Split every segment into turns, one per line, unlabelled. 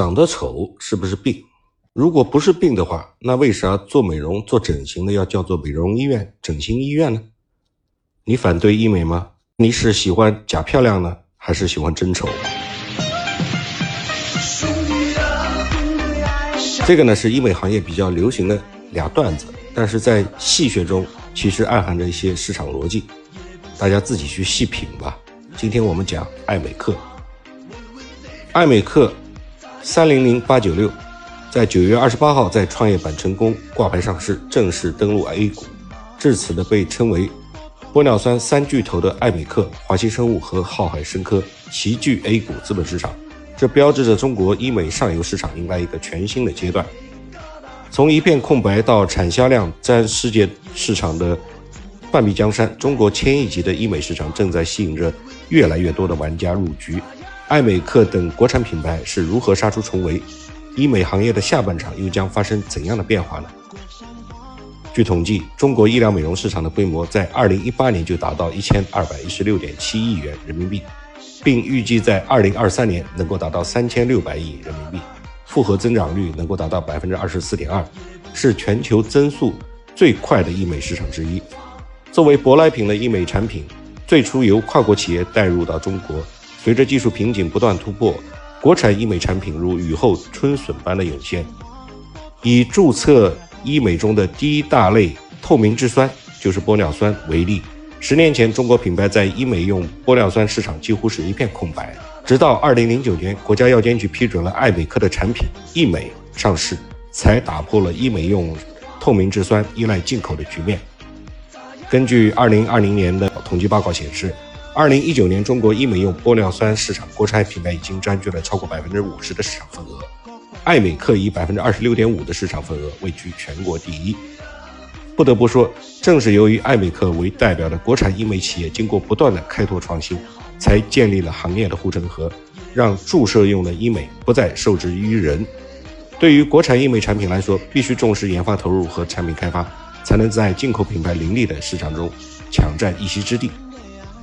长得丑是不是病？如果不是病的话，那为啥做美容、做整形的要叫做美容医院、整形医院呢？你反对医美吗？你是喜欢假漂亮呢，还是喜欢真丑？这个呢是医美行业比较流行的俩段子，但是在戏谑中其实暗含着一些市场逻辑，大家自己去细品吧。今天我们讲爱美客，爱美客三零零八九六，在九月二十八号在创业板成功挂牌上市，正式登陆 A 股。至此的被称为玻尿酸三巨头的爱美克、华西生物和浩海生科齐聚 A 股资本市场，这标志着中国医美上游市场迎来一个全新的阶段。从一片空白到产销量占世界市场的半壁江山，中国千亿级的医美市场正在吸引着。越来越多的玩家入局，爱美克等国产品牌是如何杀出重围？医美行业的下半场又将发生怎样的变化呢？据统计，中国医疗美容市场的规模在2018年就达到1216.7亿元人民币，并预计在2023年能够达到3600亿人民币，复合增长率能够达到24.2%，是全球增速最快的医美市场之一。作为舶来品的医美产品。最初由跨国企业带入到中国，随着技术瓶颈不断突破，国产医美产品如雨后春笋般的涌现。以注册医美中的第一大类透明质酸，就是玻尿酸为例，十年前中国品牌在医美用玻尿酸市场几乎是一片空白，直到二零零九年国家药监局批准了爱美克的产品医美上市，才打破了医美用透明质酸依赖进口的局面。根据二零二零年的统计报告显示，二零一九年中国医美用玻尿酸市场国产品牌已经占据了超过百分之五十的市场份额，爱美克以百分之二十六点五的市场份额位居全国第一。不得不说，正是由于爱美克为代表的国产医美企业经过不断的开拓创新，才建立了行业的护城河，让注射用的医美不再受制于人。对于国产医美产品来说，必须重视研发投入和产品开发。才能在进口品牌林立的市场中抢占一席之地。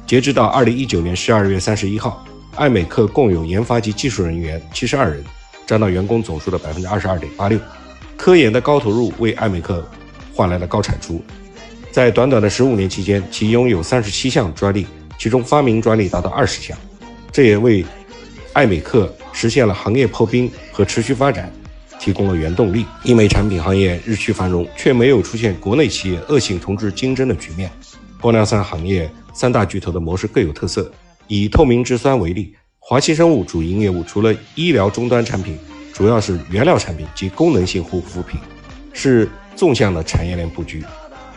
截止到二零一九年十二月三十一号，爱美克共有研发及技术人员七十二人，占到员工总数的百分之二十二点八六。科研的高投入为爱美克换来了高产出。在短短的十五年期间，其拥有三十七项专利，其中发明专利达到二十项，这也为爱美克实现了行业破冰和持续发展。提供了原动力，因为产品行业日趋繁荣，却没有出现国内企业恶性同质竞争的局面。玻尿酸行业三大巨头的模式各有特色。以透明质酸为例，华西生物主营业务除了医疗终端产品，主要是原料产品及功能性护肤品，是纵向的产业链布局。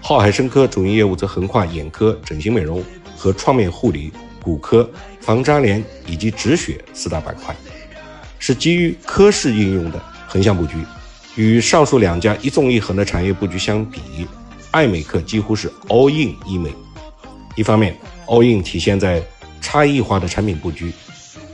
浩海生科主营业务则横跨眼科、整形美容和创面护理、骨科、防粘连以及止血四大板块，是基于科室应用的。横向布局，与上述两家一纵一横的产业布局相比，爱美克几乎是 all in 医美。一方面，all in 体现在差异化的产品布局，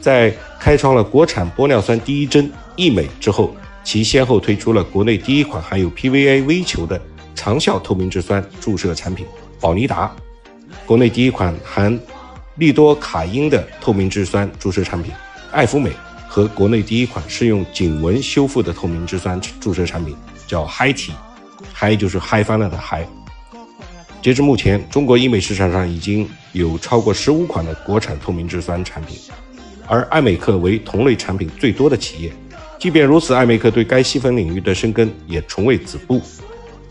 在开创了国产玻尿酸第一针医美之后，其先后推出了国内第一款含有 PVA 微球的长效透明质酸注射产品宝妮达，国内第一款含利多卡因的透明质酸注射产品艾芙美。和国内第一款是用颈纹修复的透明质酸注射产品，叫嗨体，嗨就是嗨翻了的嗨。截至目前，中国医美市场上已经有超过十五款的国产透明质酸产品，而爱美克为同类产品最多的企业。即便如此，爱美克对该细分领域的深耕也从未止步。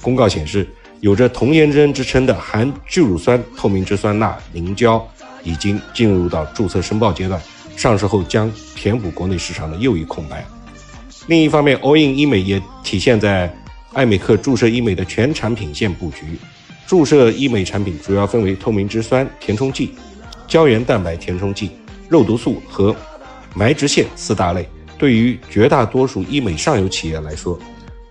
公告显示，有着童颜针之称的含聚乳酸透明质酸钠凝胶已经进入到注册申报阶段。上市后将填补国内市场的又一空白。另一方面，all in 医美也体现在爱美克注射医美的全产品线布局。注射医美产品主要分为透明质酸填充剂、胶原蛋白填充剂、肉毒素和埋植线四大类。对于绝大多数医美上游企业来说，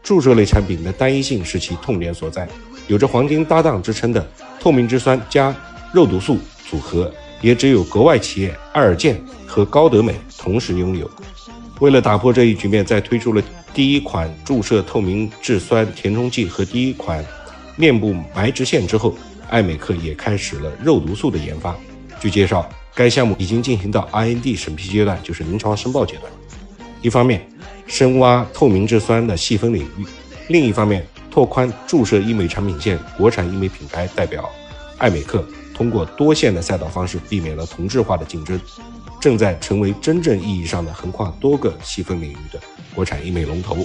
注射类产品的单一性是其痛点所在。有着“黄金搭档”之称的透明质酸加肉毒素组合。也只有国外企业爱尔健和高德美同时拥有。为了打破这一局面，在推出了第一款注射透明质酸填充剂和第一款面部埋直线之后，爱美克也开始了肉毒素的研发。据介绍，该项目已经进行到 IND 审批阶段，就是临床申报阶段。一方面，深挖透明质酸的细分领域；另一方面，拓宽注射医美产品线。国产医美品牌代表爱美克通过多线的赛道方式，避免了同质化的竞争，正在成为真正意义上的横跨多个细分领域的国产医美龙头。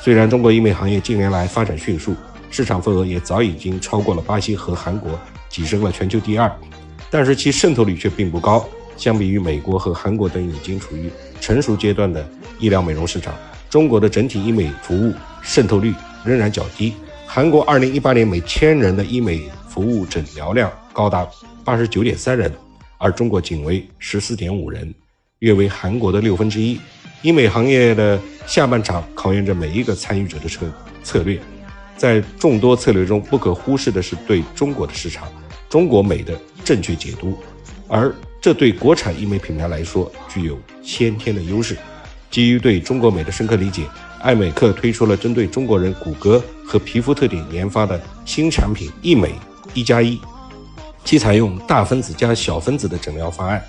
虽然中国医美行业近年来发展迅速，市场份额也早已经超过了巴西和韩国，跻身了全球第二，但是其渗透率却并不高。相比于美国和韩国等已经处于成熟阶段的医疗美容市场，中国的整体医美服务渗透率仍然较低。韩国2018年每千人的医美服务诊疗量高达89.3人，而中国仅为14.5人，约为韩国的六分之一。医美行业的下半场考验着每一个参与者的策策略，在众多策略中不可忽视的是对中国的市场、中国美的正确解读，而这对国产医美品牌来说具有先天的优势。基于对中国美的深刻理解，爱美克推出了针对中国人骨骼和皮肤特点研发的新产品“医美一加一”，其采用大分子加小分子的诊疗方案。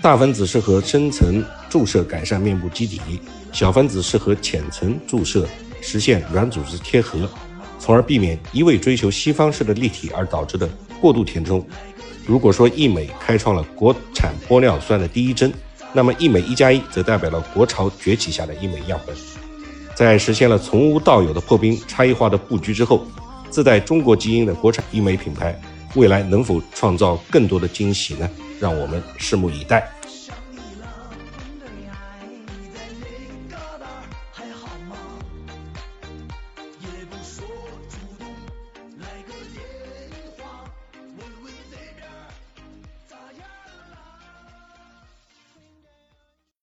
大分子适合深层注射改善面部基底，小分子适合浅层注射实现软组织贴合，从而避免一味追求西方式的立体而导致的过度填充。如果说医美开创了国产玻尿酸的第一针，那么医美一加一则代表了国潮崛起下的医美样本。在实现了从无到有的破冰差异化的布局之后，自带中国基因的国产医美品牌，未来能否创造更多的惊喜呢？让我们拭目以待。